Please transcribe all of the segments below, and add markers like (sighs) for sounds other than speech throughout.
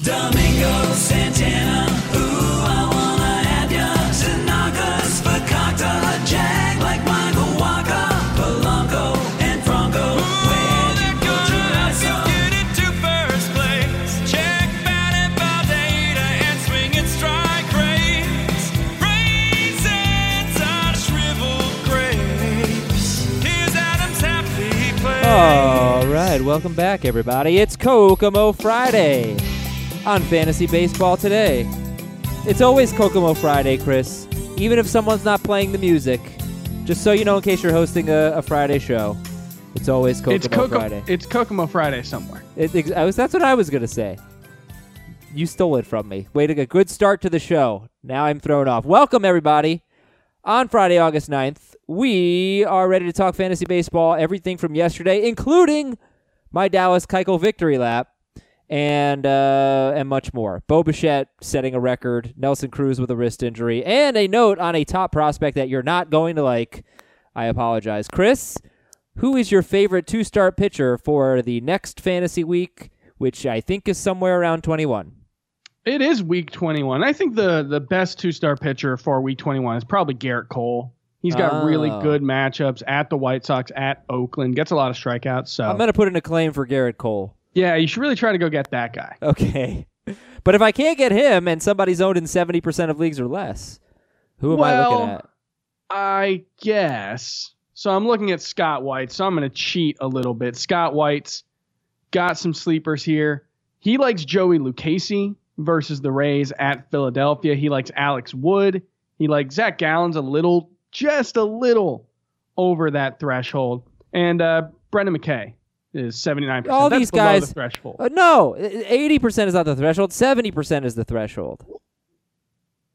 Domingo Santana, ooh, I wanna have ya. Tanaka's Fakakta, Jag like Michael Wacha, Polanco and Franco. Where you put your eyes on? Get into first place. Check batted ball data and swing and strike rates. Raisins on shriveled grapes. Here's Adam's happy place. All right, welcome back, everybody. It's Kokomo Friday on Fantasy Baseball today. It's always Kokomo Friday, Chris, even if someone's not playing the music. Just so you know, in case you're hosting a, a Friday show, it's always Kokomo it's Coco- Friday. It's Kokomo Friday somewhere. It, ex- I was, that's what I was going to say. You stole it from me. Way to go. Good start to the show. Now I'm thrown off. Welcome, everybody. On Friday, August 9th, we are ready to talk fantasy baseball, everything from yesterday, including my Dallas Keuchel victory lap and uh, and much more. Bo Bichette setting a record, Nelson Cruz with a wrist injury, and a note on a top prospect that you're not going to like. I apologize. Chris, who is your favorite two start pitcher for the next fantasy week, which I think is somewhere around 21? It is week 21. I think the the best two star pitcher for week 21 is probably Gerrit Cole. He's got really Oh. good matchups at the White Sox, at Oakland, gets a lot of strikeouts. So I'm going to put in a claim for Gerrit Cole. Yeah, you should really try to go get that guy. Okay. (laughs) But if I can't get him and somebody's owned in 70% of leagues or less, who am I looking at? I guess. So I'm looking at Scott White. So I'm going to cheat a little bit. Scott White's got some sleepers here. He likes Joey Lucchesi versus the Rays at Philadelphia. He likes Alex Wood. He likes Zach Gallen's a little, just a little over that threshold. And uh, Brendan McKay is 79%. All That's these guys- The threshold. Uh, no, 80% is not the threshold. 70% is the threshold.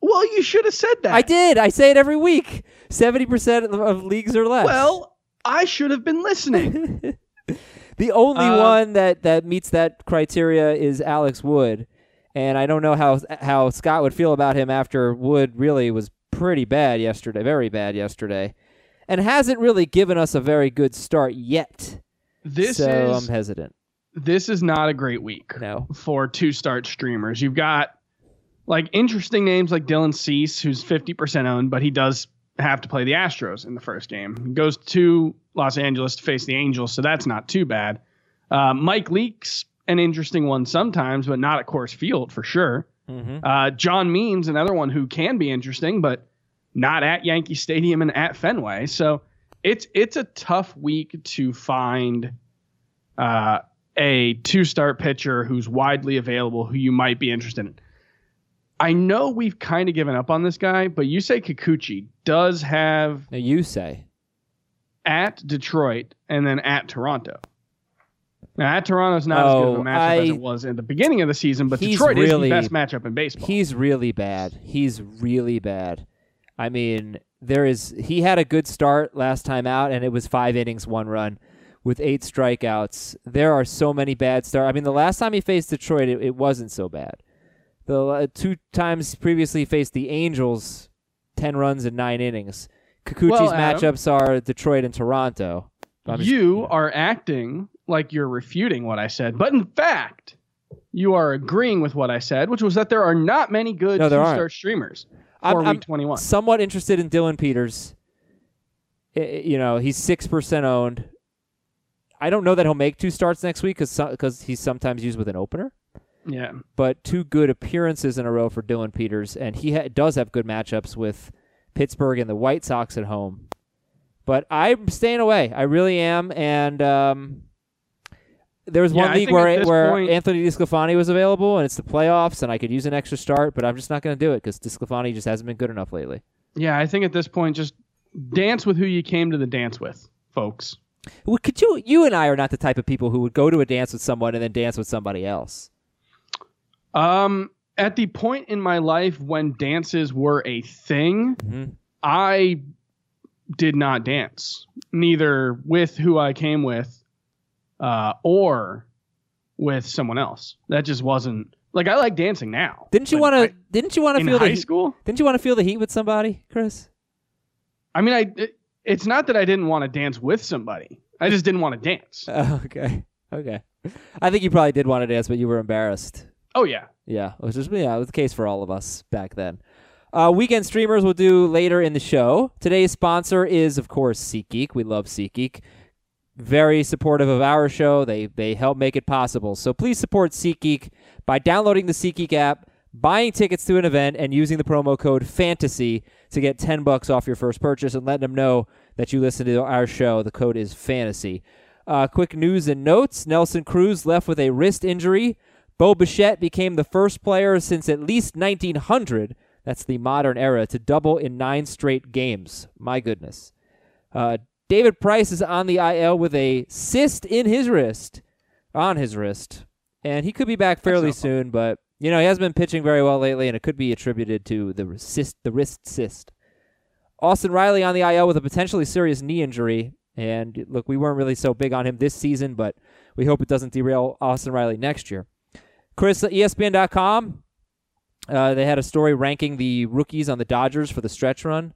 well, you should have said that. I did. I say it every week. 70% of- of leagues or less. Well, I should have been listening. (laughs) the only Uh, one that, that meets that criteria is Alex Wood. And I don't know how how Scott would feel about him after Wood really was pretty bad yesterday, very bad yesterday, and hasn't really given us a very good start yet. This so is I'm hesitant. this is not a great week. No. for two start streamers. You've got like interesting names like Dylan Cease, who's 50% owned, but he does have to play the Astros in the first game. He goes to Los Angeles to face the Angels, so that's not too bad. Uh, Mike Leake's, an interesting one sometimes, but not at Coors Field for sure. hmm Uh, John Means, another one who can be interesting, but not at Yankee Stadium and at Fenway. So it's it's a tough week to find uh, a two start pitcher who's widely available who you might be interested in. I know we've kind of given up on this guy, but you say Kikuchi does have Now you say. at Detroit and then at Toronto. Now at Toronto's not as good of Oh, a matchup as it was in the beginning of the season, but Detroit really- is the best matchup in baseball. He's really bad. He's really bad. I mean, there is he had a good start last time out and it was 5 innings, 1 run with 8 strikeouts. There are so many bad starts. I mean, the last time he faced Detroit it, it wasn't so bad. The uh, two times previously he faced the Angels, 10 runs in 9 innings. Kikuchi's Well, Adam- matchups are Detroit and Toronto. Just- you are acting like you're refuting what I said, but in fact, you are agreeing with what I said, which was that there are not many good No, two-star streamers I'm- for I'm 21. somewhat interested in Dillon Peters. You know, he's six percent owned. I don't know that he'll make two starts next week because he's sometimes used with an opener. Yeah, But two good appearances in a row for Dillon Peters, and he ha- does have good matchups with Pittsburgh and the White Sox at home. But I'm staying away. I really am. And um, there was one I league where where point- Anthony DiSclafani was available, and it's the playoffs, and I could use an extra start, but I'm just not going to do it because DiSclafani just hasn't been good enough lately. yeah. I think at this point, just dance with who you came to the dance with, folks. Well, could you? You and I are not the type of people who would go to a dance with someone and then dance with somebody else. Um, at the point in my life when dances were a thing, Mhm. I did not dance, neither with who I came with, uh, or with someone else. That just wasn't like I like dancing now. Didn't you want to? Didn't you want to feel the? high heat- school? Didn't you want to feel the heat with somebody, Chris? I mean, I it, it's not that I didn't want to dance with somebody. I just didn't want to dance. Oh, (laughs) okay, okay. I think you probably did want to dance, but you were embarrassed. Oh yeah. Yeah, which is yeah, it was the case for all of us back then. Uh, weekend streamers will do later in the show. Today's sponsor is, of course, SeatGeek. We love SeatGeek. Very supportive of our show. They they help make it possible. So please support SeatGeek by downloading the SeatGeek app, buying tickets to an event, and using the promo code Fantasy to get ten bucks off your first purchase, and letting them know that you listen to our show. The code is Fantasy. Uh, quick news and notes: Nelson Cruz left with a wrist injury. Bo Bichette became the first player since at least 1900 that's the modern era to double in nine straight games. My goodness. Uh, David Price is on the IL with a cyst in his wrist, on his wrist, and he could be back fairly soon. But you know he hasn't been pitching very well lately, and it could be attributed to the cyst, the wrist cyst. Austin Riley on the IL with a potentially serious knee injury, and look, we weren't really so big on him this season, but we hope it doesn't derail Austin Riley next year. Chris, E ESPN.com, uh, they had a story ranking the rookies on the Dodgers for the stretch run,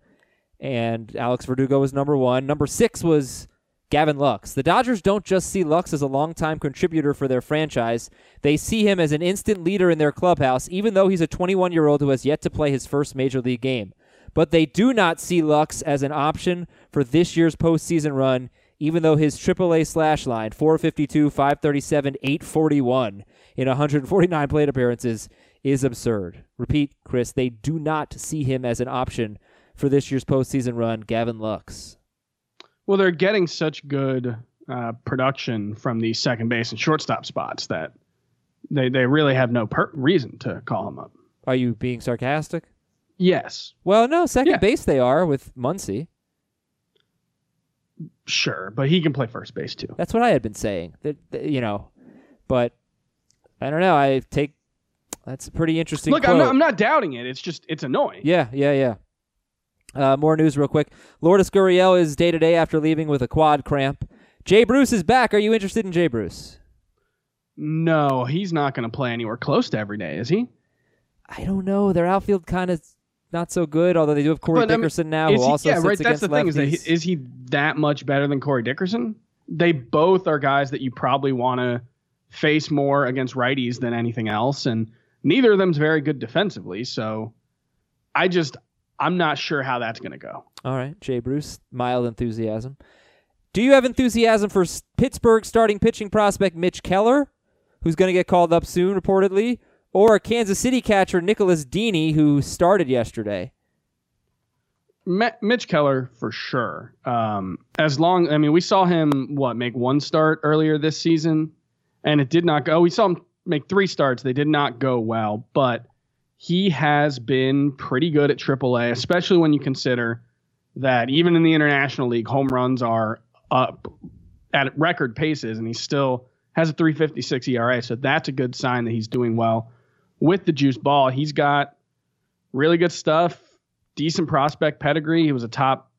and Alex Verdugo was number one. Number six was Gavin Lux. The Dodgers don't just see Lux as a longtime contributor for their franchise, they see him as an instant leader in their clubhouse, even though he's a 21 year old who has yet to play his first major league game. But they do not see Lux as an option for this year's postseason run, even though his AAA slash line, 452, 537, 841 in 149 plate appearances, is absurd. Repeat, Chris, they do not see him as an option for this year's postseason run, Gavin Lux. Well, they're getting such good uh, production from the second base and shortstop spots that they they really have no per- reason to call him up. Are you being sarcastic? Yes, Well, no, second Yeah. base they are with Muncy. sure, but he can play first base too. That's what I had been saying. That, that- you know, but I don't know. I take that's a pretty interesting. Look, I'm not, I'm not doubting it. It's just it's annoying. Yeah, yeah, yeah. Uh, more news, real quick. Lourdes Gurriel is day to day after leaving with a quad cramp. Jay Bruce is back. Are you interested in Jay Bruce? No, he's not going to play anywhere close to every day, is he? I don't know. Their outfield kind of not so good. Although they do have Corey But, I mean, Dickerson now, who he- also yeah, sits right. That's the thing. Is that he, is he that much better than Corey Dickerson? They both are guys that you probably want to face more against righties than anything else, and neither of them's very good defensively. So, I just I'm not sure how that's going to go. All right, Jay Bruce, mild enthusiasm. Do you have enthusiasm for Pittsburgh starting pitching prospect Mitch Keller, who's going to get called up soon, reportedly, or Kansas City catcher Nicholas Dini, who started yesterday? Mitch Keller for sure. Um, as long, I mean, we saw him what make one start earlier this season, and it did not go. We saw him make three starts. They did not go well, but he has been pretty good at AAA, especially when you consider that even in the International League, home runs are up at record paces, and he still has a 3.56 ERA. So that's a good sign that he's doing well with the juice ball. He's got really good stuff, decent prospect pedigree. He was a top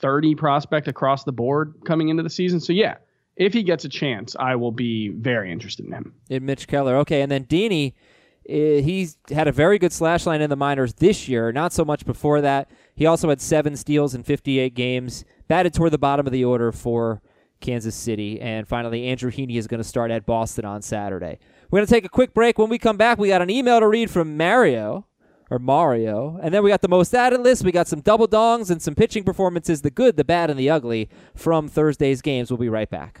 30 prospect across the board coming into the season. So yeah, if he gets a chance, I will be very interested in him. in Mitch Keller. Okay, and then Dini, Eh, he's had a very good slash line in the minors this year, not so much before that. He also had seven steals in 58 games, batted toward the bottom of the order for Kansas City. And finally, Andrew Heaney is going to start at Boston on Saturday. We're going to take a quick break. When we come back, we got an email to read from Mario. Or Mario. And then we got the most added list. We got some double dongs and some pitching performances the good, the bad, and the ugly from Thursday's games. We'll be right back.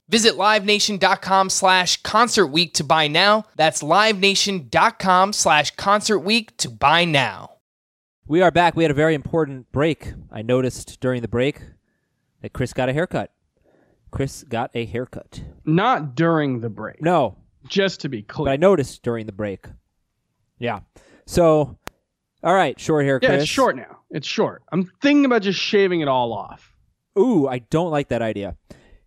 Visit livenation.com slash concert week to buy now. That's livenation.com slash concert week to buy now. We are back. We had a very important break. I noticed during the break that Chris got a haircut. Chris got a haircut. Not during the break, No, just to be clear. but I noticed during the break. Yeah. So, all right, short hair, Chris. yeah, it's short now. It's short. I'm thinking about just shaving it all off. Ooh, I don't like that idea.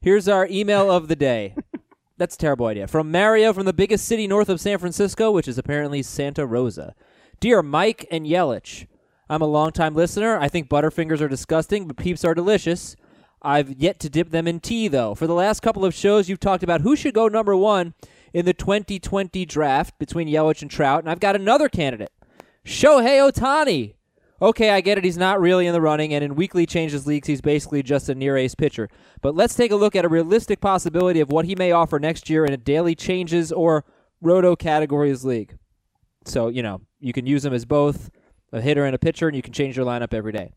Here's our email of the day. (laughs) That's a terrible idea. From Mario from the biggest city north of San Francisco, which is apparently Santa Rosa. Dear Mike and Yelich, I'm a longtime listener. I think Butterfingers are disgusting, but peeps are delicious. I've yet to dip them in tea, though. For the last couple of shows, you've talked about who should go number one in the 2020 draft between Yelich and Trout, and I've got another candidate Shohei Ohtani. Okay, I get it. He's not really in the running, and in weekly changes leagues, he's basically just a near ace pitcher. But let's take a look at a realistic possibility of what he may offer next year in a daily changes or roto categories league. So, you know, you can use him as both a hitter and a pitcher, and you can change your lineup every day.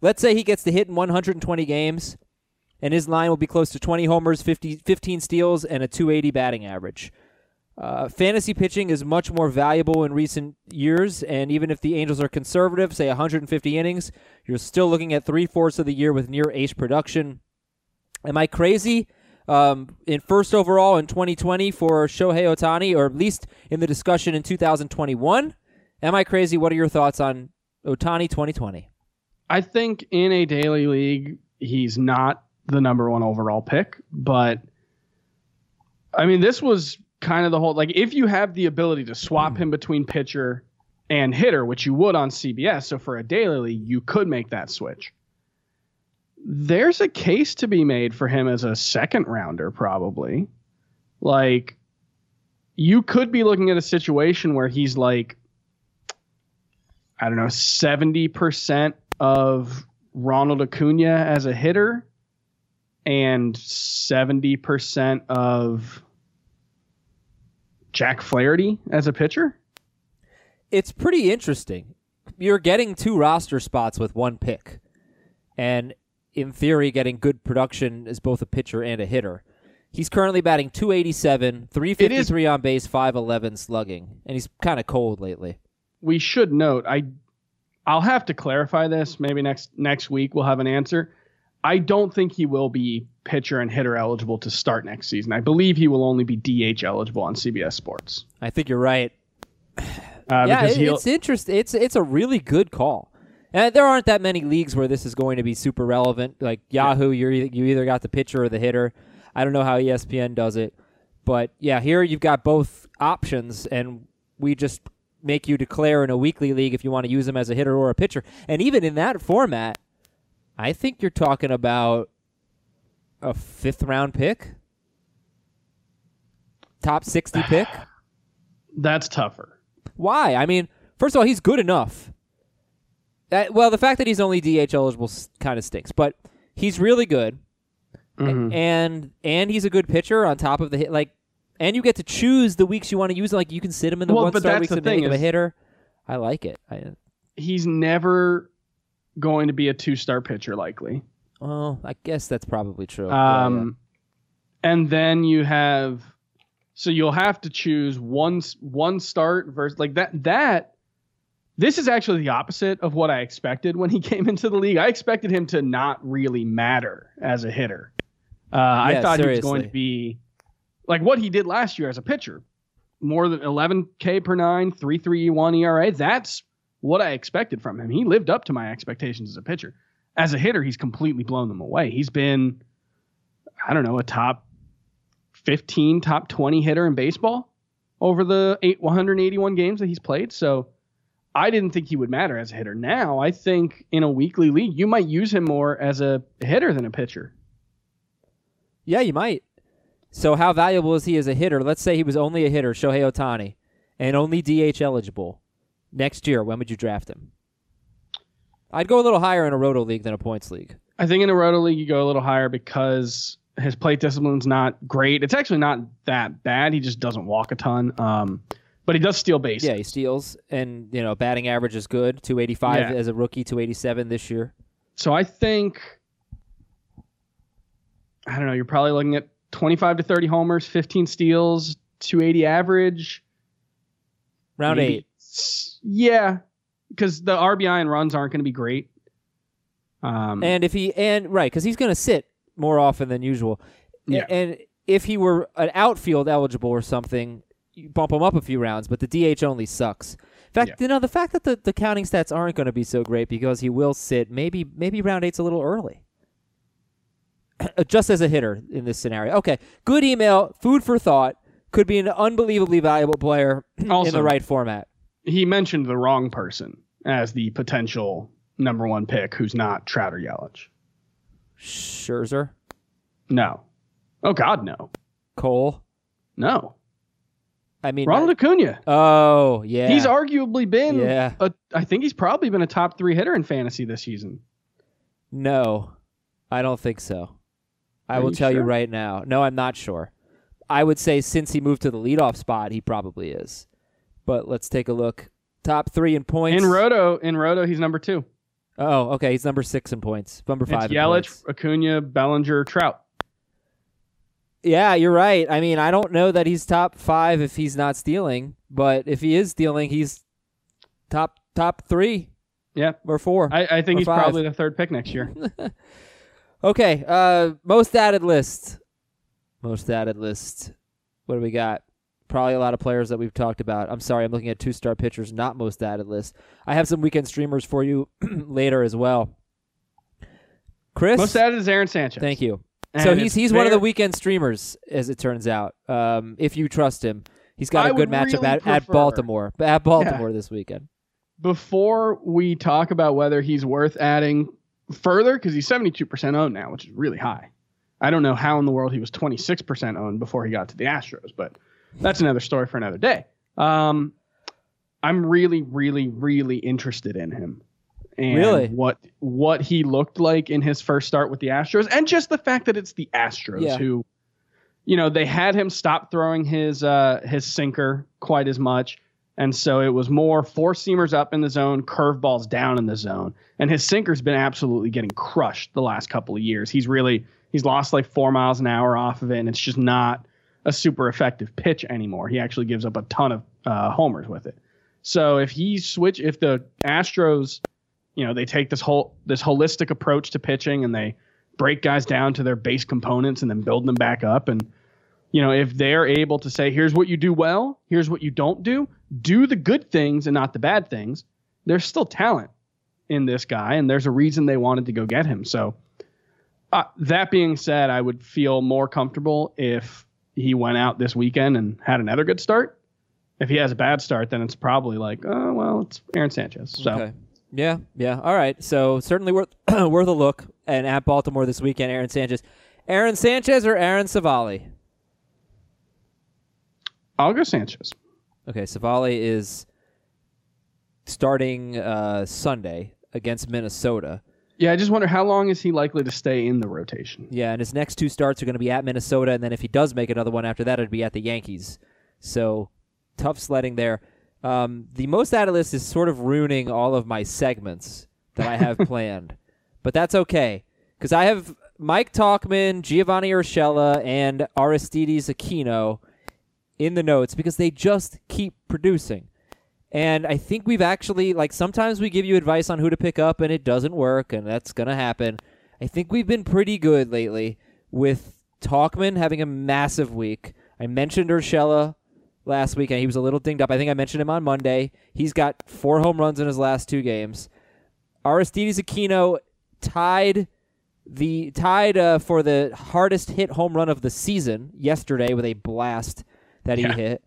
Let's say he gets to hit in 120 games, and his line will be close to 20 homers, 50, 15 steals, and a 280 batting average. Uh, fantasy pitching is much more valuable in recent years, and even if the Angels are conservative, say 150 innings, you're still looking at three fourths of the year with near ace production. Am I crazy? Um, in first overall in 2020 for Shohei Ohtani, or at least in the discussion in 2021? Am I crazy? What are your thoughts on Ohtani 2020? I think in a daily league, he's not the number one overall pick, but I mean, this was kind of the whole like if you have the ability to swap him hmm. between pitcher and hitter, which you would on CBS, so for a daily league, you could make that switch. There's a case to be made for him as a second rounder, probably. Like, you could be looking at a situation where he's like, I don't know, 70% of Ronald Acuna as a hitter and 70% of Jack Flaherty as a pitcher. it's pretty interesting. You're getting two roster spots with one pick, and in theory, getting good production as both a pitcher and a hitter. He's currently batting 287, 353 on base, 511 slugging, and he's kind of cold lately. We should note I I'll have to clarify this. Maybe next next week we'll have an answer. I don't think he will be pitcher and hitter eligible to start next season. I believe he will only be DH eligible on CBS Sports. I think you're right. Uh, yeah, it- it's interesting. It's it's a really good call. And there aren't that many leagues where this is going to be super relevant. Like Yahoo, you're either, you either got the pitcher or the hitter. I don't know how ESPN does it, but yeah, here you've got both options, and we just make you declare in a weekly league if you want to use them as a hitter or a pitcher. And even in that format, I think you're talking about a fifth round pick, top sixty (sighs) pick. that's tougher. Why? I mean, first of all, he's good enough. That, well, the fact that he's only DH eligible kind of stinks, but he's really good, Mhm. and and he's a good pitcher on top of the hit. Like, and you get to choose the weeks you want to use. Like, you can sit him in the Well, one star weeks the and make thing him a hitter. I like it. I, He's never going to be a two-star pitcher likely. well, I guess that's probably true. Yeah, Um, and then you have, so you'll have to choose one one start versus like that. That this is actually the opposite of what I expected when he (laughs) came into the league. I expected him to not really matter as a hitter. Uh, I Yeah, thought he was going to be like what he did last year as a pitcher, more than 11k per nine, nine, three three one ERA. That's what I expected from him. He lived up to my expectations as a pitcher. As a hitter, he's completely blown them away. He's been I don't know, a top 15, top 20 hitter in baseball over the eight, 181 games that he's played. So I didn't think he would matter as a hitter. Now I think in a weekly league, you might use him more as a hitter than a pitcher. yeah, you might. So, how valuable is he as a hitter? Let's say he was only a hitter, Shohei Ohtani, and only DH eligible next year. When would you draft him? I'd go a little higher in a roto league than a points league. I think in a roto league, you go a little higher because his plate discipline's not great. It's actually not that bad. He just doesn't walk a ton. Um, but he does steal bases. Yeah, he steals, and you know, batting average is good. Two eighty five Yeah. as a rookie, two eighty seven this year. So I think I don't know, you're probably looking at 25 to 30 homers, 15 steals, 280 average. Round maybe eight. Yeah, because the RBI and runs aren't going to be great. Um, And if he and right, because he's going to sit more often than usual. Yeah. And if he were an outfield eligible or something, you bump him up a few rounds. But the DH only sucks. In fact, Yeah. you know, the fact that the, the counting stats aren't going to be so great because he will sit. Maybe maybe round eight's a little early. (clears throat) just as a hitter in this scenario. Okay, good email, food for thought. Could be an unbelievably valuable player (clears throat) in the right format. He mentioned the wrong person as the potential number one pick, who's not Trout or Yelich. Scherzer, No. Oh God, no, Cole. no. I mean, Ronald Acuna. oh yeah, He's arguably been. Yeah. A, I think he's probably been a top three hitter in fantasy this season. No, I don't think so. I Are will you tell you right now. No, I'm not sure. I would say since he moved to the leadoff spot, he probably is. But let's take a look. Top three in points. In Roto, in Roto, he's number two. Oh, okay. He's number six in points. Number five. It's Yelich. Acuna, Bellinger, Trout. Yeah, you're right. I mean, I don't know that he's top five if he's not stealing, but if he is stealing, he's top top three Yeah, or four. I, I think he's five. probably the third pick next year. (laughs) Okay, uh, most added list. Most added list. What do we got? Probably a lot of players that we've talked about. I'm sorry, I'm looking at two star pitchers, not most added list. I have some weekend streamers for you (clears throat) later as well. Chris, Most added is Aaron Sanchez. thank you. And so he's he's one of the weekend streamers, as it turns out. Um, if you trust him, he's got a I good would matchup really at, at Baltimore. At Baltimore this weekend. Before we talk about whether he's worth adding further, because he's 72% owned now, which is really high. I don't know how in the world he was 26% owned before he got to the Astros, but that's another story for another day. Um, I'm really, really, really interested in him. And Really? what what he looked like in his first start with the Astros, and just the fact that it's the Astros Yeah. who, you know, they had him stop throwing his uh, his sinker quite as much, and so it was more four seamers up in the zone, curveballs down in the zone, and his sinker's been absolutely getting crushed the last couple of years. He's really he's lost like four miles an hour off of it, and it's just not a super effective pitch anymore. He actually gives up a ton of uh, homers with it. So if he switch, if the Astros, you know, they take this whole this holistic approach to pitching and they break guys down to their base components and then build them back up, and you know, if they're able to say, here's what you do well, here's what you don't do, do the good things and not the bad things. There's still talent in this guy, and there's a reason they wanted to go get him. So. Uh, that being said, I would feel more comfortable if he went out this weekend and had another good start. If he has a bad start, then it's probably like, oh well, it's Aaron Sanchez. So Okay. Yeah, yeah. All right. So certainly worth (clears throat) worth a look. And at Baltimore this weekend, Aaron Sanchez. Aaron Sanchez or Aaron Civale? I'll go Sanchez. Okay, Civale is starting uh, Sunday against Minnesota. Yeah, I just wonder how long is he likely to stay in the rotation? Yeah, and his next two starts are going to be at Minnesota, and then if he does make another one after that, it'd be at the Yankees. So tough sledding there. Um, the most added list is sort of ruining all of my segments that I have (laughs) planned, but that's okay because I have Mike Tauchman, Giovanny Urshela, and Aristides Aquino in the notes because they just keep producing. And I think we've actually like sometimes we give you advice on who to pick up and it doesn't work and that's going to happen. I think we've been pretty good lately with Tauchman having a massive week. I mentioned Urshela last week and he was a little dinged up. I think I mentioned him on Monday. He's got four home runs in his last two games. Aristides Aquino tied the tied uh, for the hardest hit home run of the season yesterday with a blast that he Yeah. hit.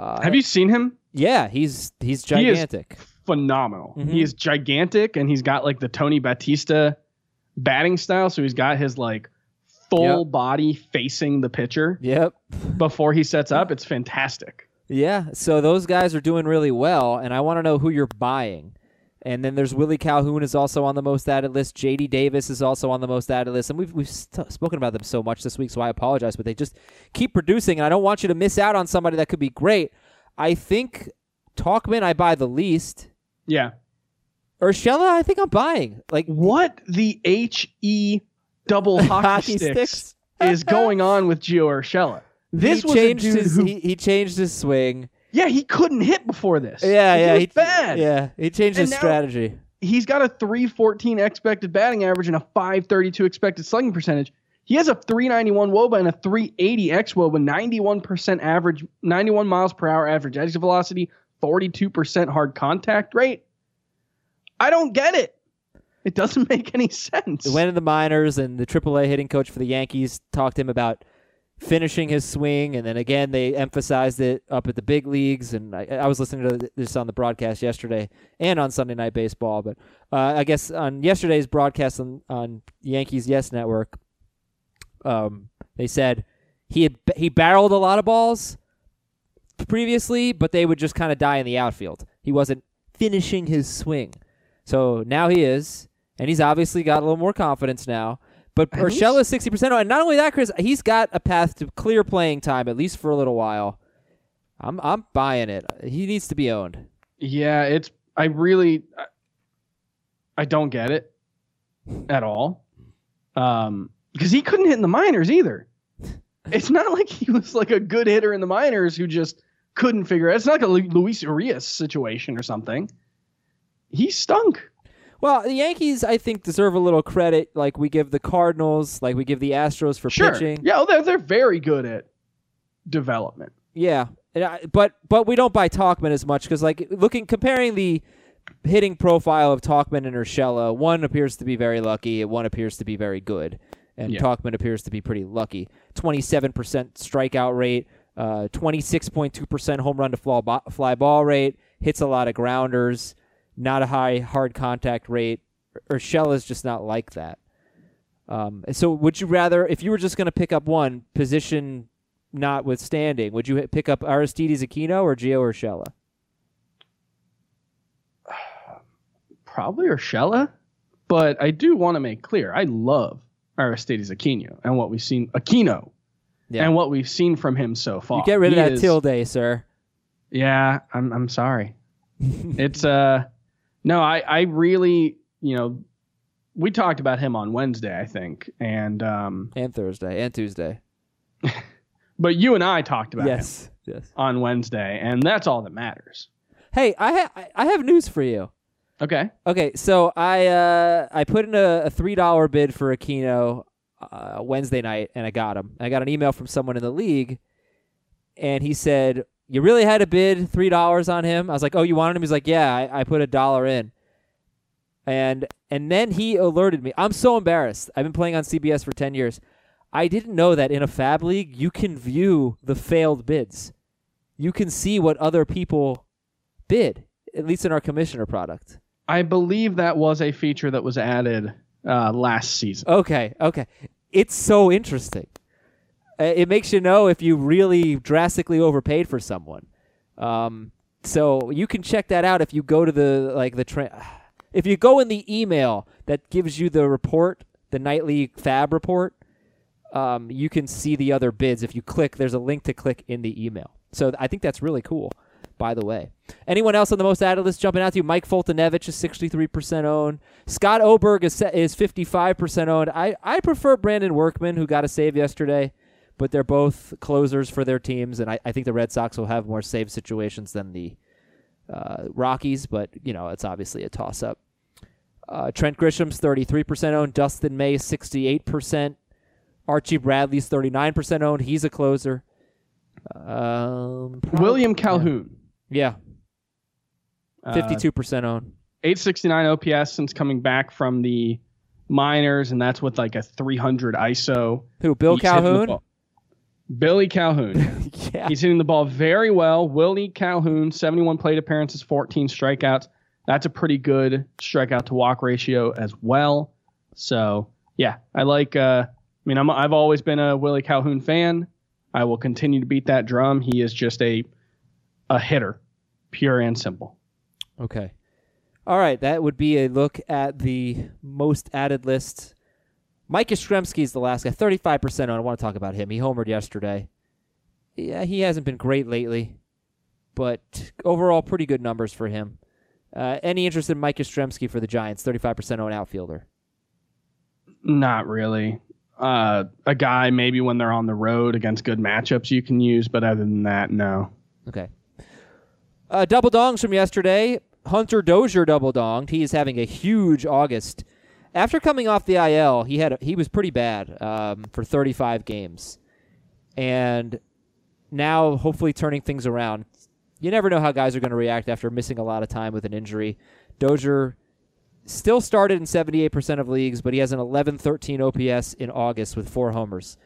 Uh, Have you seen him? yeah, he's he's He gigantic. Phenomenal. Mhm. He is gigantic, and he's got like the Tony Batista batting style. So he's got his like full Yep. body facing the pitcher Yep. before he sets up. It's fantastic. Yeah. So those guys are doing really well, and I want to know who you're buying. And then there's Willie Calhoun is also on the most added list. J.D. Davis is also on the most added list, and we've we've st- spoken about them so much this week, so I apologize, but they just keep producing, and I don't want you to miss out on somebody that could be great. I think Tauchman I buy the least. Yeah. Urshela, I think I'm buying. Like What the H E double (laughs) hockey, hockey sticks, sticks. is going on with Gio Urshela? This he was a dude his who, he, he changed his swing. Yeah, he couldn't hit before this. Yeah, yeah, he bad. Yeah, he changed And his strategy. He's got a 314 expected batting average and a 532 expected slugging percentage. He has a 391 WOBA and a 380 X WOBA, 91% average, 91 miles per hour average exit velocity, 42% hard contact rate. I don't get it. It doesn't (laughs) make any sense. He went to the minors, and the AAA hitting coach for the Yankees talked to him about finishing his swing, and then again they emphasized it up at the big leagues. And I, I was listening to this on the broadcast yesterday and on Sunday Night Baseball, but uh, I guess on yesterday's broadcast on, on Yankees Yes Network, um, they said he had he barreled a lot of balls previously, but they would just kind of die in the outfield. He wasn't finishing his swing. So now he is, and he's obviously got a little more confidence now. But And Urshela is sixty percent, and not only that, Chris, he's got a path to clear playing time at least for a little while. I'm I'm buying it. He needs to be owned. Yeah, it's I really I, I don't get it at all. Um because he couldn't hit in the minors either. It's not like he was like a good hitter in the minors who just couldn't figure it. It's not like a Luis Urias situation or something. He stunk. Well, the Yankees, I think, deserve a little credit, like we give the Cardinals, like we give the Astros for Sure. pitching. Yeah, they're they're very good at development. Yeah, and I, but but we don't buy Tauchman as much because like looking comparing the hitting profile of Tauchman and Urshela, one appears to be very lucky, and one appears to be very good, and Yeah. Tauchman appears to be pretty lucky. Twenty seven percent strikeout rate, uh, twenty six point two percent home run to fly ball rate, hits a lot of grounders, not a high hard contact rate. Urshela is just not like that. Um, and so, would you rather, if you were just going to pick up one position, notwithstanding, would you pick up Aristides Aquino or Gio Urshela? (sighs) Probably Urshela, but I do want to make clear I love Aristides Aquino and what we've seen Aquino Yeah. and what we've seen from him so far. You get rid of He that is- tilde, sir. Yeah, I'm I'm sorry. (laughs) it's uh no, I I really, you know, we talked about him on Wednesday, I think. And um And Thursday and Tuesday. (laughs) but you and I talked about him Yes. Yes. on Wednesday, and that's all that matters. Hey, I ha- I- I have news for you. Okay. Okay, so I uh I put in a, a three dollar bid for Aquino uh, Wednesday night, and I got him. I got an email from someone in the league, and he said, "You really had to bid three dollars on him." I was like, "Oh, you wanted him?" He's like, "Yeah, I, I put a dollar in." And and then he alerted me. I'm so embarrassed. I've been playing on CBS for ten years. I didn't know that in a Fab League you can view the failed bids. You can see what other people bid, at least in our commissioner product. I believe that was a feature that was added uh, last season. Okay, okay. It's so interesting. Uh, It makes you know if you really drastically overpaid for someone. Um, so you can check that out if you go to the like the tra- (sighs) if you go in the email that gives you the report, the nightly Fab report. Um, you can see the other bids if you click. There's a link to click in the email. So I think that's really cool. By the way, anyone else on the most added list jumping out to you? Mike Foltynewicz is 63% owned. Scott Oberg is is 55% owned. I, I prefer Brandon Workman, who got a save yesterday, but they're both closers for their teams, and I, I think the Red Sox will have more save situations than the uh, Rockies, but you know it's obviously a toss up. Uh, Trent Grisham's 33% owned. Dustin May 68%. Archie Bradley's 39% owned. He's a closer. Um, prob- William Calhoun, Yeah, uh, 52% owned. 869 OPS since coming back from the minors, and that's with like a 300 ISO. Who? Bill He's Calhoun? Billy Calhoun. (laughs) yeah. He's hitting the ball very well. Willie Calhoun, 71 plate appearances, 14 strikeouts. That's a pretty good strikeout to walk ratio as well. So yeah, I like. Uh, I mean, I'm, I've always been a Willie Calhoun fan. I will continue to beat that drum. He is just a a hitter, pure and simple. Okay. All right, that would be a look at the most added list. Mike Yastrzemski is the last guy, 35% on. I want to talk about him. He homered yesterday. Yeah, he hasn't been great lately, but overall, pretty good numbers for him. Uh, any interest in Mike Yastrzemski for the Giants, 35% on outfielder? Not really. Uh, a guy maybe when they're on the road against good matchups you can use, but other than that, no. Okay. Uh, double dongs from yesterday. Hunter Dozier double donged. He is having a huge August. After coming off the IL, he had a, he was pretty bad um, for 35 games, and now hopefully turning things around. You never know how guys are going to react after missing a lot of time with an injury. Dozier still started in 78% of leagues, but he has an 11-13 OPS in August with four homers.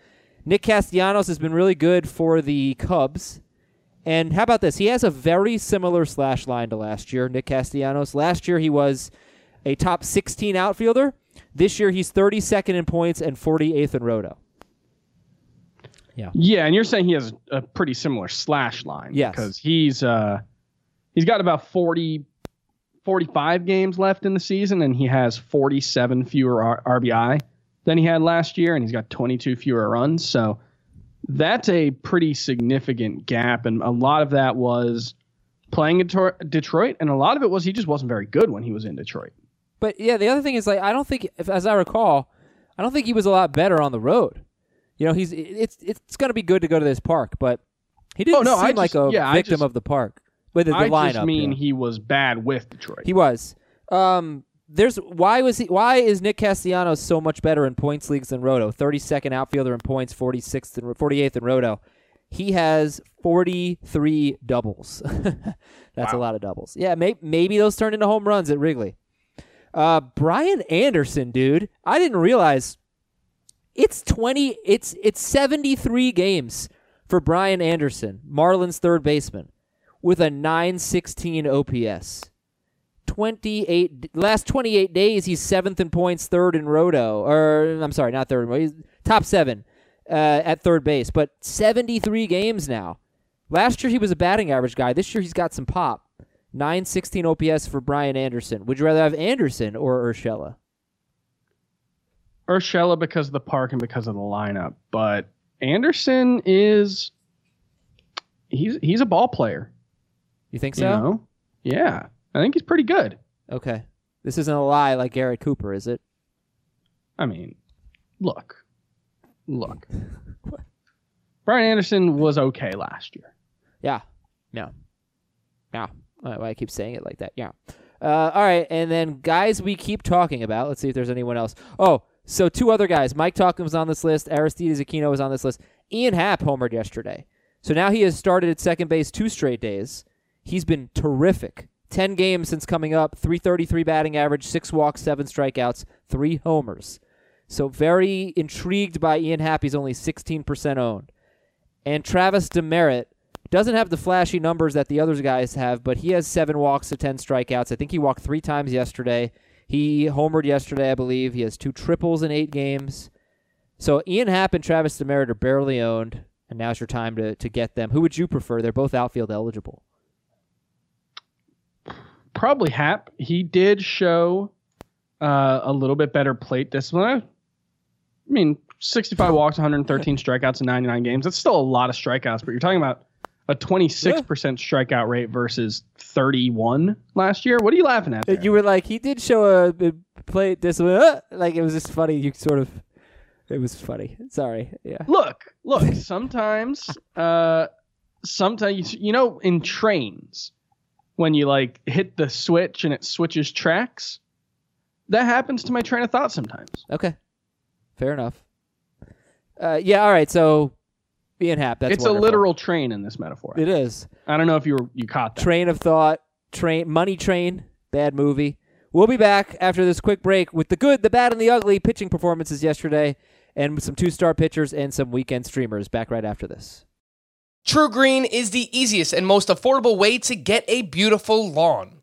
Nick Castellanos has been really good for the Cubs. And how about this? He has a very similar slash line to last year, Nick Castellanos. Last year he was a top 16 outfielder. This year he's 32nd in points and 48th in roto. Yeah, Yeah, and you're saying he has a pretty similar slash line. Yes. Because he's uh he's got about 40 45 games left in the season and he has 47 fewer R- RBI than he had last year and he's got 22 fewer runs. So that's a pretty significant gap and a lot of that was playing in Detroit and a lot of it was he just wasn't very good when he was in Detroit. But yeah, the other thing is like I don't think, if, as I recall, I don't think he was a lot better on the road. You know, he's it's it's going to be good to go to this park, but he didn't Oh, no, seem I like just- a yeah, victim just- of the park. With the, the I lineup, just mean he was bad with Detroit. He was. Um, there's why was he? Why is Nick Castellanos so much better in points leagues than Roto? 32nd outfielder in points, 46th and 48th in Roto. He has 43 doubles. (laughs) That's a lot of doubles. Yeah, may, maybe those turn into home runs at Wrigley. Uh, Brian Anderson, dude, I didn't realize it's 20. It's it's 73 games for Brian Anderson, Marlins third baseman, with a 916 OPS. 28 last 28 days he's seventh in points third in roto or i'm sorry not third top seven uh, at third base but 73 games now last year he was a batting average guy this year he's got some pop 916 ops for brian anderson would you rather have anderson or urshela Urshela because of the park and because of the lineup, but Anderson is he's he's a ball player. you think You so know? Yeah, I think he's pretty good. okay this isn't a lie like garrett cooper is it I mean, look, look. Brian Anderson was okay last year. Yeah. Yeah. Yeah. Why I keep saying it like that. Yeah. Uh, all right. And then guys we keep talking about. Let's see if there's anyone else. Oh, so two other guys. Mike Tauchman was on this list. Aristides Aquino was on this list. Ian Happ homered yesterday. So now he has started at second base two straight days. He's been terrific. 10 games since coming up, 333 batting average, six walks, seven strikeouts, three homers. So very intrigued by Ian Happ. He's only 16% owned. And Travis Demeritte doesn't have the flashy numbers that the other guys have, but he has seven walks to 10 strikeouts. I think he walked three times yesterday. He homered yesterday, I believe. He has two triples in eight games. So Ian Happ and Travis Demeritte are barely owned, and now's your time to, to get them. Who would you prefer? They're both outfield eligible. Probably Happ. He did show uh, a little bit better plate discipline. I mean, 65 (laughs) walks, 113 strikeouts in 99 games. That's still a lot of strikeouts, but you're talking about a 26% strikeout rate versus 31 last year. What are you laughing at? there? You were like, he did show a, a plate this, uh, Like, it was just funny. You sort of, it was funny. Sorry. Yeah. look, look. (laughs) Sometimes, uh, sometimes you know, in trains, when you like hit the switch and it switches tracks, that happens to my train of thought sometimes. Okay. Fair enough. Uh, yeah. All right. So, Ian Happ. That's it's wonderful. a literal train in this metaphor. It is. I don't know if you were, you caught that. Train of Thought, Train, Money Train, bad movie. We'll be back after this quick break with the good, the bad, and the ugly pitching performances yesterday, and some two-star pitchers and some weekend streamers. Back right after this. TruGreen is the easiest and most affordable way to get a beautiful lawn.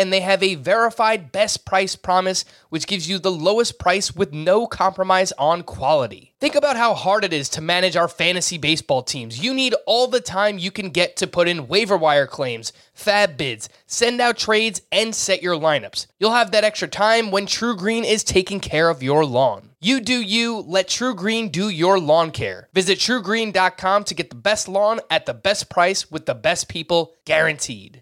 and they have a verified best price promise, which gives you the lowest price with no compromise on quality. Think about how hard it is to manage our fantasy baseball teams. You need all the time you can get to put in waiver wire claims, fab bids, send out trades, and set your lineups. You'll have that extra time when TruGreen is taking care of your lawn. You do you, let TruGreen do your lawn care. Visit trugreen.com to get the best lawn at the best price with the best people guaranteed.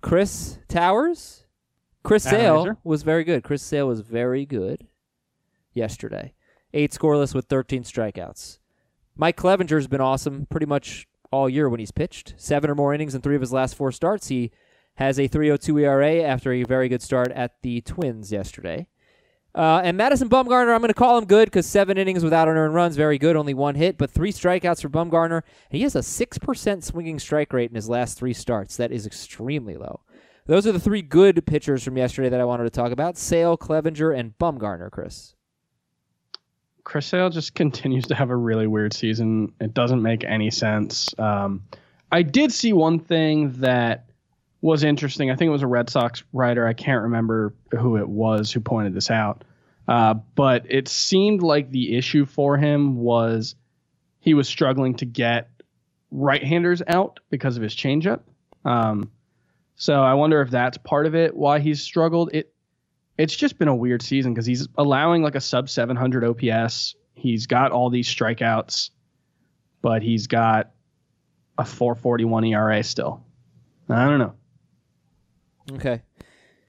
Chris Towers? Chris Sale was very good. Chris Sale was very good yesterday. Eight scoreless with 13 strikeouts. Mike Clevinger's been awesome pretty much all year when he's pitched. Seven or more innings in three of his last four starts. He has a 3.02 ERA after a very good start at the Twins yesterday. Uh, and Madison Bumgarner, I'm going to call him good because seven innings without an earned runs, very good, only one hit, but three strikeouts for Bumgarner. He has a 6% swinging strike rate in his last three starts. That is extremely low. Those are the three good pitchers from yesterday that I wanted to talk about Sale, Clevinger, and Bumgarner, Chris. Chris Sale just continues to have a really weird season. It doesn't make any sense. Um, I did see one thing that was interesting. I think it was a Red Sox writer. I can't remember who it was who pointed this out. Uh, but it seemed like the issue for him was he was struggling to get right-handers out because of his changeup. Um, so I wonder if that's part of it. Why he's struggled. It it's just been a weird season because he's allowing like a sub 700 OPS. He's got all these strikeouts, but he's got a 441 ERA still. I don't know. Okay.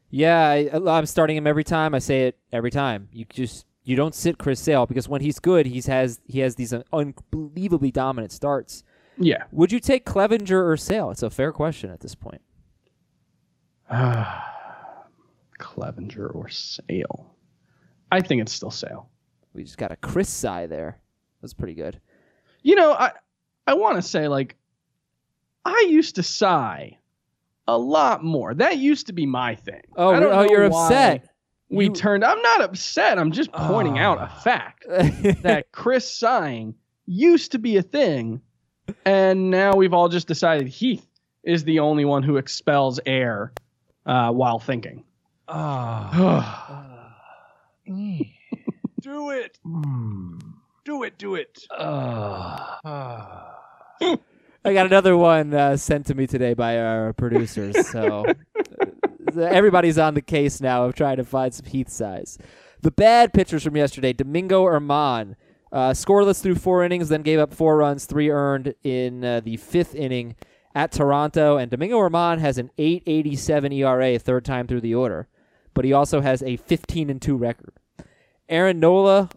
Yeah, I, I'm starting him every time. I say it every time. You just you don't sit Chris Sale because when he's good, he's has he has these uh, unbelievably dominant starts. Yeah. Would you take Clevinger or Sale? It's a fair question at this point. (sighs) Clevinger or Sale? I think it's still Sale. We just got a Chris sigh there. That's pretty good. You know, I I want to say like I used to sigh a lot more. That used to be my thing. Oh, I don't oh, know you're why upset. We You- turned. I'm not upset. I'm just pointing out a ah. fact. (laughs) that Chris sighing used to be a thing, and now we've all just decided Heath is the only one who expels air uh, while thinking. Ah. (sighs) (sighs) Mm. Hmm. Do it. Do it. Do ah. it. (laughs) I got another one uh, sent to me today by our producers. So uh, (laughs) everybody's on the case now of trying to find some Heath sighs. The bad pitchers from yesterday: Domingo German, uh, scoreless through four innings, then gave up four runs, three earned in uh, the fifth inning at Toronto. And Domingo German has an 8.87 ERA, third time through the order, but he also has a 15 and two record. Aaron Nola,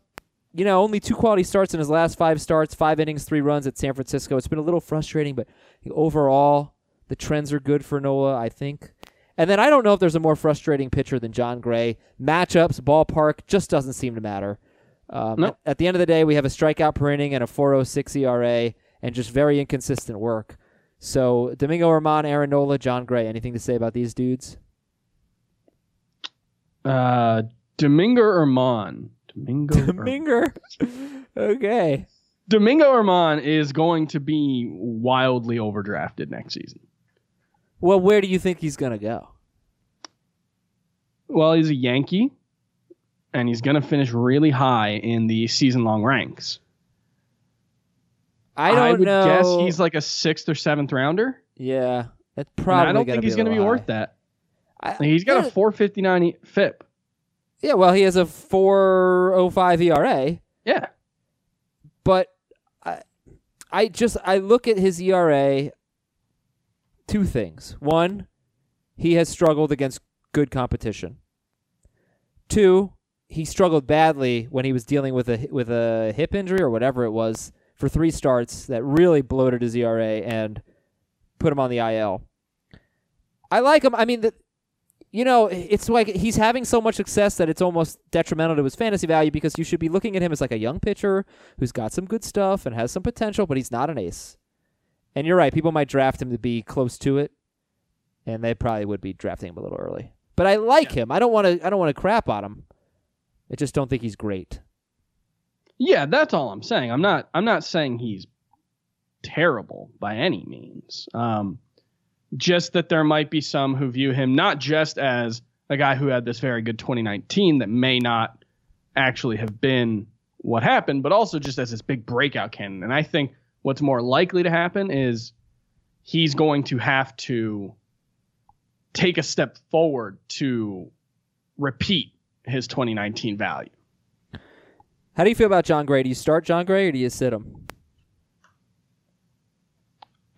you know, only two quality starts in his last five starts, five innings, three runs at San Francisco. It's been a little frustrating, but overall, the trends are good for Nola, I think. And then I don't know if there's a more frustrating pitcher than Jon Gray. Matchups, ballpark, just doesn't seem to matter. Um, Nope. at, at the end of the day, we have a strikeout per inning and a 406 ERA and just very inconsistent work. So, Domingo German, Aaron Nola, Jon Gray. Anything to say about these dudes? Uh, Domingo German. Domingo. German. Domingo. okay. Domingo German is going to be wildly overdrafted next season. Well, where do you think he's going to go? Well, he's a Yankee, and he's going to finish really high in the season-long ranks. I don't would know. guess he's like a sixth or seventh rounder. Yeah, that's And probably. I don't gonna think he's going going to be worth that. I, He's got a 459 FIP. Yeah, well, he has a 4.05 ERA, Yeah. but I, I just I look at his ERA. Two things. One, he has struggled against good competition. Two, he struggled badly when he was dealing with a with a hip injury or whatever it was for three starts that really bloated his ERA and put him on the IL. I like him. I mean, the, you know, it's like he's having so much success that it's almost detrimental to his fantasy value because you should be looking at him as like a young pitcher who's got some good stuff and has some potential, but he's not an ace. And you're right, people might draft him to be close to it, and they probably would be drafting him a little early. But I like him. I don't want to. I don't want to crap on him. I just don't think he's great. Yeah, that's all I'm saying. I'm not I'm not saying he's terrible by any means. Um Just that there might be some who view him not just as a guy who had this very good 2019 that may not actually have been what happened, but also just as this big breakout candidate. And I think what's more likely to happen is he's going to have to take a step forward to repeat his 2019 value. How do you feel about Jon Gray? Do you start Jon Gray or do you sit him?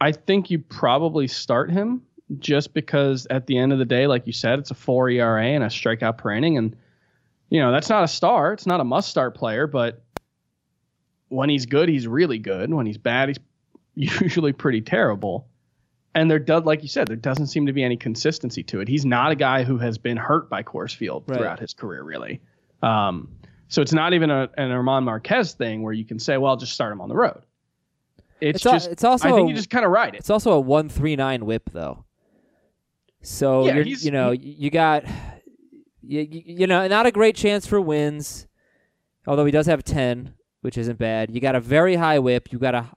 I think you probably start him just because at the end of the day, like you said, it's a four ERA and a strikeout per inning. And, you know, that's not a star. It's not a must start player, but when he's good, he's really good. When he's bad, he's (laughs) usually pretty terrible. And there does, like you said, there doesn't seem to be any consistency to it. He's not a guy who has been hurt by Coors Field Right. throughout his career, really. Um, so it's not even a, an German Marquez thing where you can say, well, just start him on the road. It's, It's just, it's also I think a- you just kind of ride it. It's also a one three nine whip though. So Yeah, you know you got you, you you know not a great chance for wins, although he does have ten, which isn't bad. You got a very high whip. You got a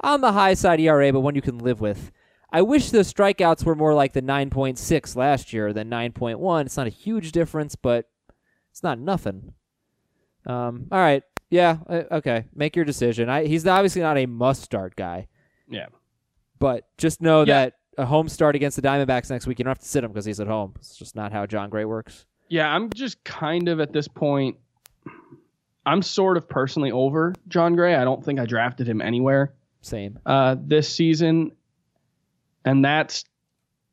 on the high side ERA, but one you can live with. I wish the strikeouts were more like the 9.6 last year than 9.1. It's not a huge difference, but it's not nothing. Um, all right, yeah, uh, okay. Make your decision. I, he's obviously not a must-start guy. Yeah. But just know Yeah. that a home start against the Diamondbacks next week, you don't have to sit him because he's at home. It's just not how Jon Gray works. Yeah, I'm just kind of at this point. I'm sort of personally over Jon Gray. I don't think I drafted him anywhere Same. uh, this season, and that's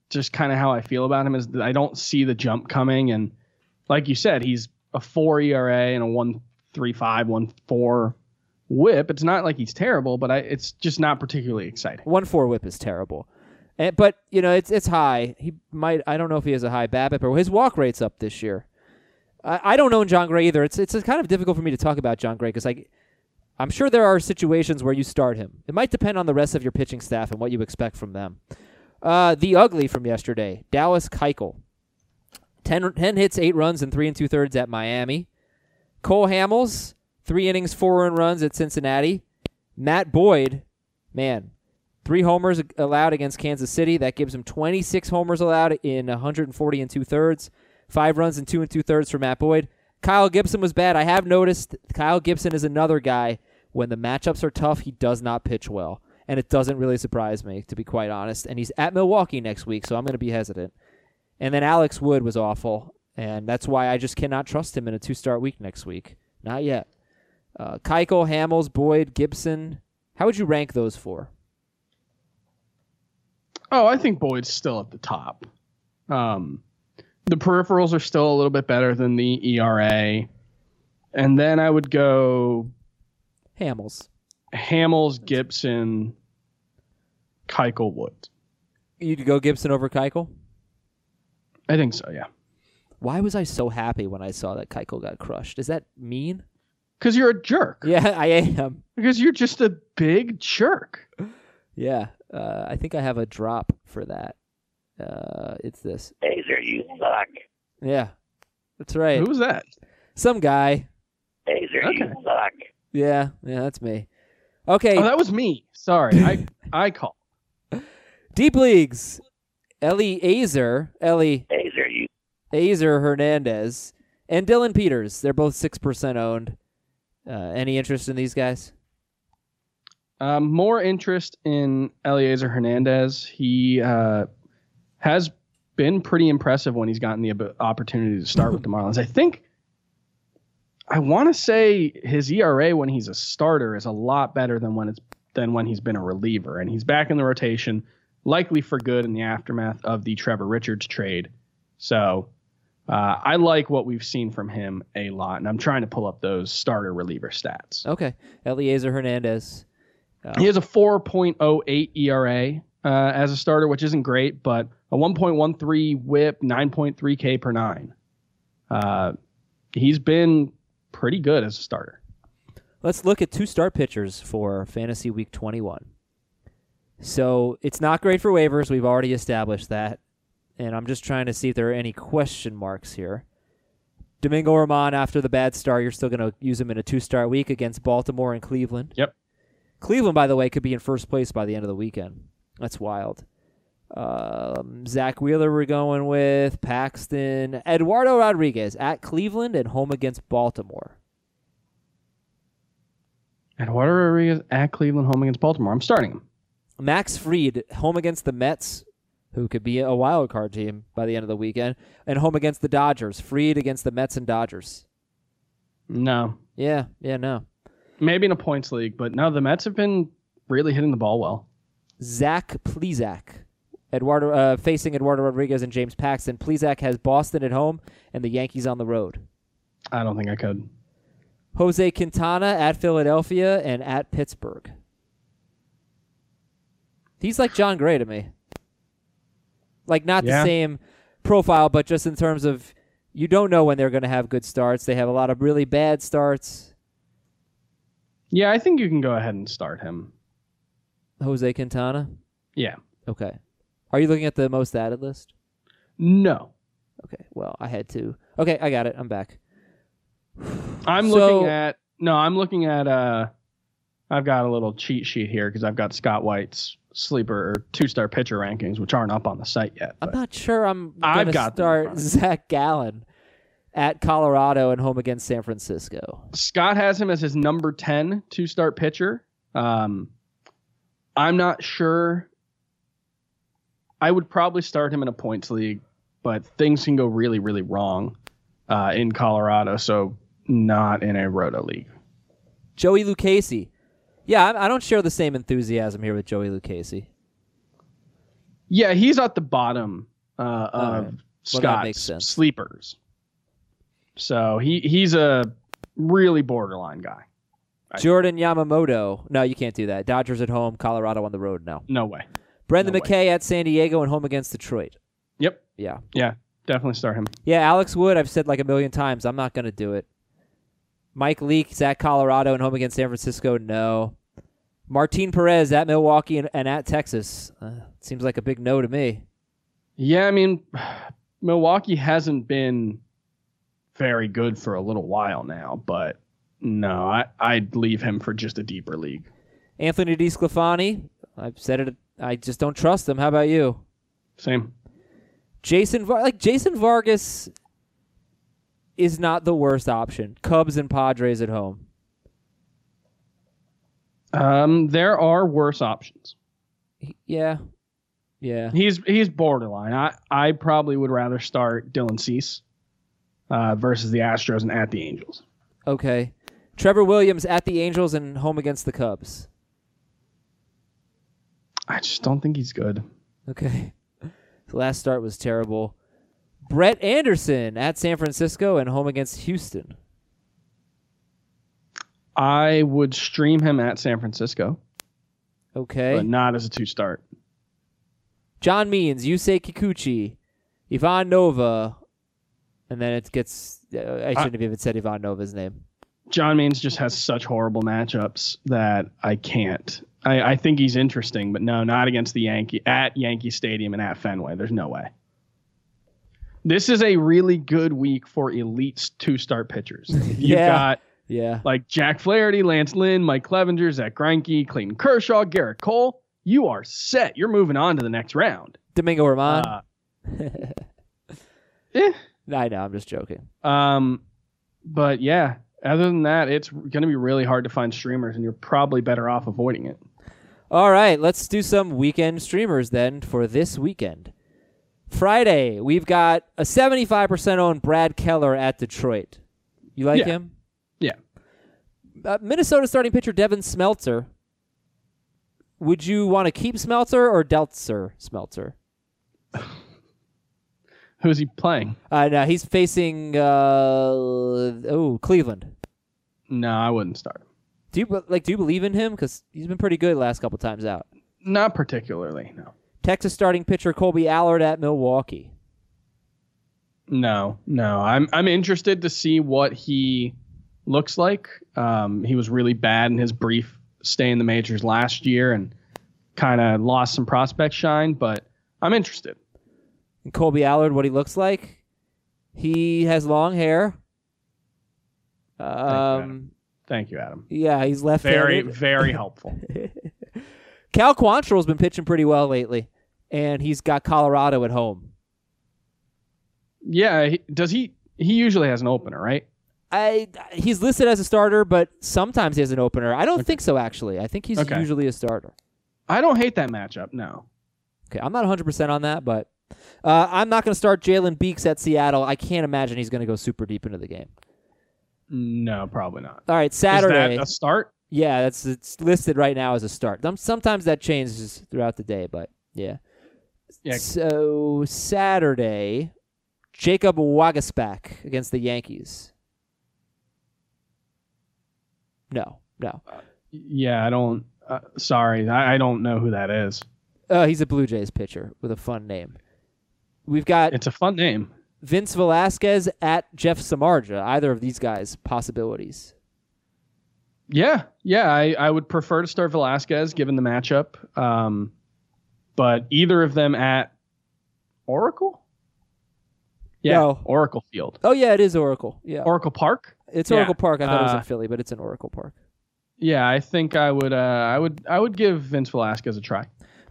just kind of how I feel about him. Is that I don't see the jump coming, and like you said, he's a four ERA and a one three five one four WHIP. It's not like he's terrible, but I, it's just not particularly exciting. One four whip is terrible. And, but you know it's it's high. He might. I don't know if he has a high BABIP or his walk rate's up this year. I, I don't know Jon Gray either. It's it's kind of difficult for me to talk about Jon Gray because like I'm sure there are situations where you start him. It might depend on the rest of your pitching staff and what you expect from them. Uh, the ugly from yesterday, Dallas Keuchel. 10, 10 hits, eight runs, and three and two thirds at Miami. Cole Hamels, three innings, four earned runs at Cincinnati. Matt Boyd, man, three homers allowed against Kansas City. That gives him 26 homers allowed in 140 and two thirds. Five runs and two and two thirds for Matt Boyd. Kyle Gibson was bad. I have noticed Kyle Gibson is another guy. When the matchups are tough, he does not pitch well. And it doesn't really surprise me, to be quite honest. And he's at Milwaukee next week, so I'm going to be hesitant. And then Alex Wood was awful. And that's why I just cannot trust him in a two start week next week. Not yet. Uh, Keuchel, Hamels, Boyd, Gibson. How would you rank those four? Oh, I think Boyd's still at the top. Um, the peripherals are still a little bit better than the ERA. And then I would go Hamels. Hamels, Gibson, Keuchel, Wood. You'd go Gibson over Keuchel? I think so, yeah. Why was I so happy when I saw that Keuchel got crushed? Is that mean? Because you're a jerk. (laughs) Yeah, I am. Because you're just a big jerk. Yeah, uh, I think I have a drop for that. Uh, it's this. Azer, you suck. Yeah, that's right. Who was that? Some guy. Azer, you Okay. suck. Yeah, yeah, that's me. Okay, Oh, that was me. Sorry. I (laughs) I called. deep leagues. Ellie Azer, Ellie Azer, Hernandez, and Dillon Peters. They're both six percent owned. Uh, any interest in these guys? Um, more interest in Elieser Hernandez. He uh, has been pretty impressive when he's gotten the opportunity to start with the Marlins. I think I want to say his ERA when he's a starter is a lot better than when it's than when he's been a reliever, and he's back in the rotation, likely for good in the aftermath of the Trevor Richards trade. So. Uh, I like what we've seen from him a lot, and I'm trying to pull up those starter reliever stats. Okay, Elieser Hernandez. He has a 4.08 ERA uh, as a starter, which isn't great, but a 1.13 WHIP, 9.3 K per nine. Uh, he's been pretty good as a starter. Let's look at two start pitchers for Fantasy Week 21. So it's not great for waivers. We've already established that. And I'm just trying to see if there are any question marks here. Domingo German, after the bad start, you're still going to use him in a two start week against Baltimore and Cleveland. Yep. Cleveland, by the way, could be in first place by the end of the weekend. That's wild. Um, Zack Wheeler, we're going with Paxton, Eduardo Rodriguez at Cleveland and home against Baltimore. Eduardo Rodriguez at Cleveland, home against Baltimore. I'm starting him. Max Fried, home against the Mets, who could be a wild card team by the end of the weekend, and home against the Dodgers. Fried against the Mets and Dodgers. No, Yeah, yeah, no. maybe in a points league, but no, the Mets have been really hitting the ball well. Zach Plesac, Eduardo uh, facing Eduardo Rodriguez and James Paxton. Plezak has Boston at home and the Yankees on the road. I don't think I could. Jose Quintana at Philadelphia and at Pittsburgh. He's like Jon Gray to me. Like not Yeah. the same profile, but just in terms of you don't know when they're going to have good starts. They have a lot of really bad starts. Yeah, I think you can go ahead and start him. Jose Quintana. Yeah. Okay. Are you looking at the most added list? No. Okay. Well, I had to. Okay, I got it. I'm back. (sighs) I'm So- looking at no, I'm looking at uh I've got a little cheat sheet here because I've got Scott White's sleeper or two star pitcher rankings, which aren't up on the site yet. I'm not sure I'm going to got them in start front of me. Zac Gallen at Colorado and home against San Francisco. Scott has him as his number 10 two start pitcher. Um, I'm not sure. I would probably start him in a points league, but things can go really, really wrong uh, in Colorado. So, not in a roto league. Joey Lucchesi. Yeah, I, I don't share the same enthusiasm here with Joey Lucchesi. Yeah, he's at the bottom uh, of right. Scott's sleepers. So he he's a really borderline guy. I- Jordan Yamamoto. No, you can't do that. Dodgers at home, Colorado on the road. No. No way. Brendan No way. McKay at San Diego and home against Detroit. Yep. Yeah. Yeah. Definitely start him. Yeah, Alex Wood, I've said like a million times, I'm not going to do it. Mike Leake at Colorado and home against San Francisco. No. Martin Perez at Milwaukee and, and at Texas. Uh, seems like a big no to me. Yeah, I mean, (sighs) Milwaukee hasn't been very good for a little while now, but no, I, I'd leave him for just a deeper league. Anthony DiSclafani, I've said it. I just don't trust him. How about you? Same. Jason, Var- like Jason Vargas, is not the worst option. Cubs and Padres at home. Um, there are worse options. Yeah, yeah. He's he's borderline. I I probably would rather start Dylan Cease uh, versus the Astros and at the Angels. Okay. Trevor Williams at the Angels and home against the Cubs. I just don't think he's good. Okay. The (laughs) last start was terrible. Brett Anderson at San Francisco and home against Houston. I would stream him at San Francisco, Okay. but not as a two start. John Means, Yusei Kikuchi, Ivan Nova, and then it gets. Uh, I shouldn't have even said Ivan Nova's name. John Means just has such horrible matchups that I can't. I, I think he's interesting, but no, not against the Yankee at Yankee Stadium and at Fenway. There's no way. This is a really good week for elite two start pitchers. (laughs) You've Yeah. got Yeah. like Jack Flaherty, Lance Lynn, Mike Clevinger, Zack Greinke, Clayton Kershaw, Gerrit Cole. You are set. You're moving on to the next round. Domingo German. Uh, (laughs) eh. I know, I'm just joking. Um, but yeah, other than that, it's going to be really hard to find streamers, and you're probably better off avoiding it. All right, let's do some weekend streamers then for this weekend. Friday, we've got a 75% owned Brad Keller at Detroit. You like Yeah. him? Yeah. Uh, Minnesota starting pitcher Devin Smeltzer. Would you want to keep Smeltzer or Deltzer Smeltzer? (sighs) Who's he playing? Uh, no, he's facing uh, oh Cleveland. No, I wouldn't start him. Do you like? Do you believe in him? Because he's been pretty good last couple times out. Not particularly. No. Texas starting pitcher Kolby Allard at Milwaukee. No, no. I'm I'm interested to see what he looks like. Um, he was really bad in his brief stay in the majors last year and kind of lost some prospect shine, but I'm interested. And Kolby Allard, what he looks like. He has long hair. Um, Thank you, Adam. yeah, he's left Very, very helpful. (laughs) Cal Quantrill's been pitching pretty well lately. And he's got Colorado at home. Yeah, he, does he? He usually has an opener, right? I he's listed as a starter, but sometimes he has an opener. I don't think so actually. I think he's Okay. usually a starter. I don't hate that matchup. No. Okay, I'm not 100% on that, but uh, I'm not going to start Jalen Beeks at Seattle. I can't imagine he's going to go super deep into the game. No, probably not. All right, Is Saturday. that a start? yeah, that's it's listed right now as a start. Sometimes that changes throughout the day, but yeah. Yeah. So Saturday, Jacob Waguespack against the Yankees. No, no. Yeah, I don't. Uh, sorry, I, I don't know who that is. Uh, he's a Blue Jays pitcher with a fun name. We've got It's a fun name. Vince Velasquez at Jeff Samardzija. Either of these guys possibilities. Yeah, yeah, I, I would prefer to start Velasquez given the matchup. Um, but either of them at Oracle? Yeah, No. Oracle Field. Oh yeah, it is Oracle. Yeah, Oracle Park? it's yeah, Oracle Park. I thought it was in uh, Philly, but it's in Oracle Park. Yeah, I think I would uh I would I would give Vince Velasquez a try.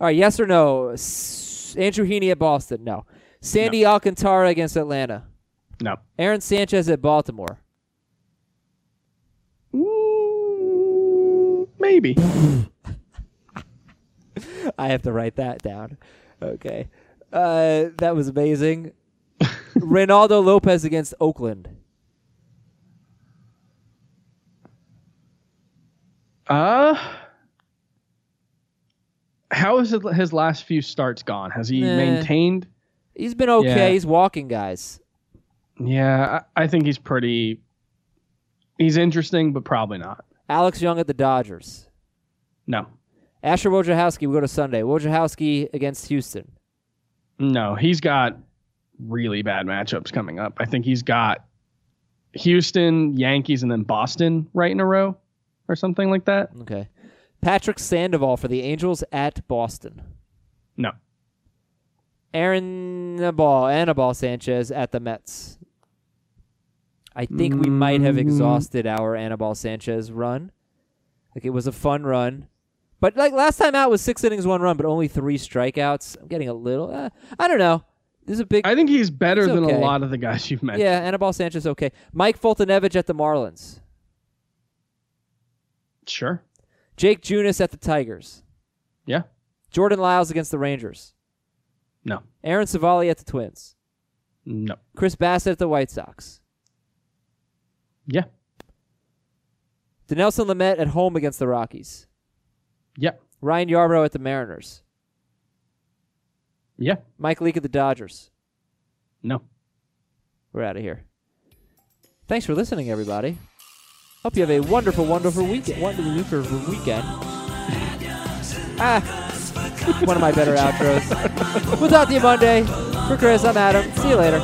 All right, yes or no? S- Andrew Heaney at Boston. No. Sandy Alcantara against Atlanta. No. Aaron Sanchez at Baltimore. Ooh, maybe. (laughs) I have to write that down. Okay. Uh, that was amazing. (laughs) Reynaldo Lopez against Oakland. Uh how is his last few starts gone? Has he Nah. maintained? He's been okay. Yeah. He's walking guys. Yeah, I, I think he's pretty. He's interesting, but probably not. Alex Young at the Dodgers. No, Asher Wojciechowski, we go to Sunday. Wojciechowski against Houston. no, he's got really bad matchups coming up. I think he's got Houston, Yankees, and then Boston right in a row, or something like that. Okay. Patrick Sandoval for the Angels at Boston. No, Aaron Ball, Anibal Sanchez at the Mets. I think we might have Mm. exhausted our Anibal Sanchez run. Like it was a fun run. But like last time out was six innings, one run, but only three strikeouts. I'm getting a little. Uh, I don't know. This is a big. I think he's better It's than okay. a lot of the guys you've mentioned. yeah, Anibal Sanchez okay. Mike Foltynewicz at the Marlins. Sure. Jake Junis at the Tigers. Yeah. Jordan Lyles against the Rangers. No. Aaron Civale at the Twins. No. Chris Bassitt at the White Sox. Yeah. Dinelson Lamet at home against the Rockies. Yeah. Ryan Yarbrough at the Mariners. Yeah. Mike Leake at the Dodgers. No. We're out of here. Thanks for listening, everybody. Hope you have a wonderful, wonderful weekend. Wonderful (laughs) weekend. ah, one of my better outros. we'll talk to you Monday. For Chris, I'm Adam. See you later.